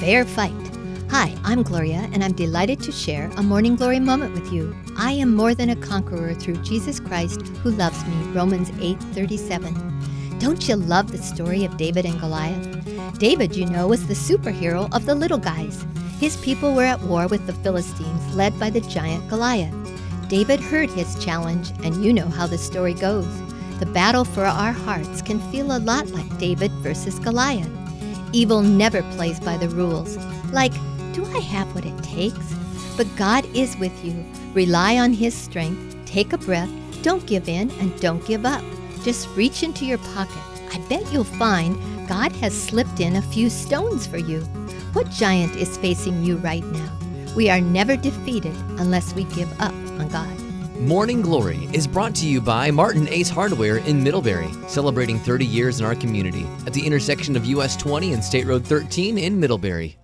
fair fight. Hi, I'm Gloria, and I'm delighted to share a Morning Glory moment with you. I am more than a conqueror through Jesus Christ who loves me. Romans 8:37. Don't you love the story of David and Goliath? David, you know, was the superhero of the little guys. His people were at war with the Philistines, led by the giant Goliath. David heard his challenge, and you know how the story goes. The battle for our hearts can feel a lot like David versus Goliath. Evil never plays by the rules. Like, do I have what it takes? But God is with you. Rely on His strength. Take a breath. Don't give in and don't give up. Just reach into your pocket. I bet you'll find God has slipped in a few stones for you. What giant is facing you right now? We are never defeated unless we give up on God. Morning Glory is brought to you by Martin Ace Hardware in Middlebury, celebrating 30 years in our community at the intersection of US 20 and State Road 13 in Middlebury.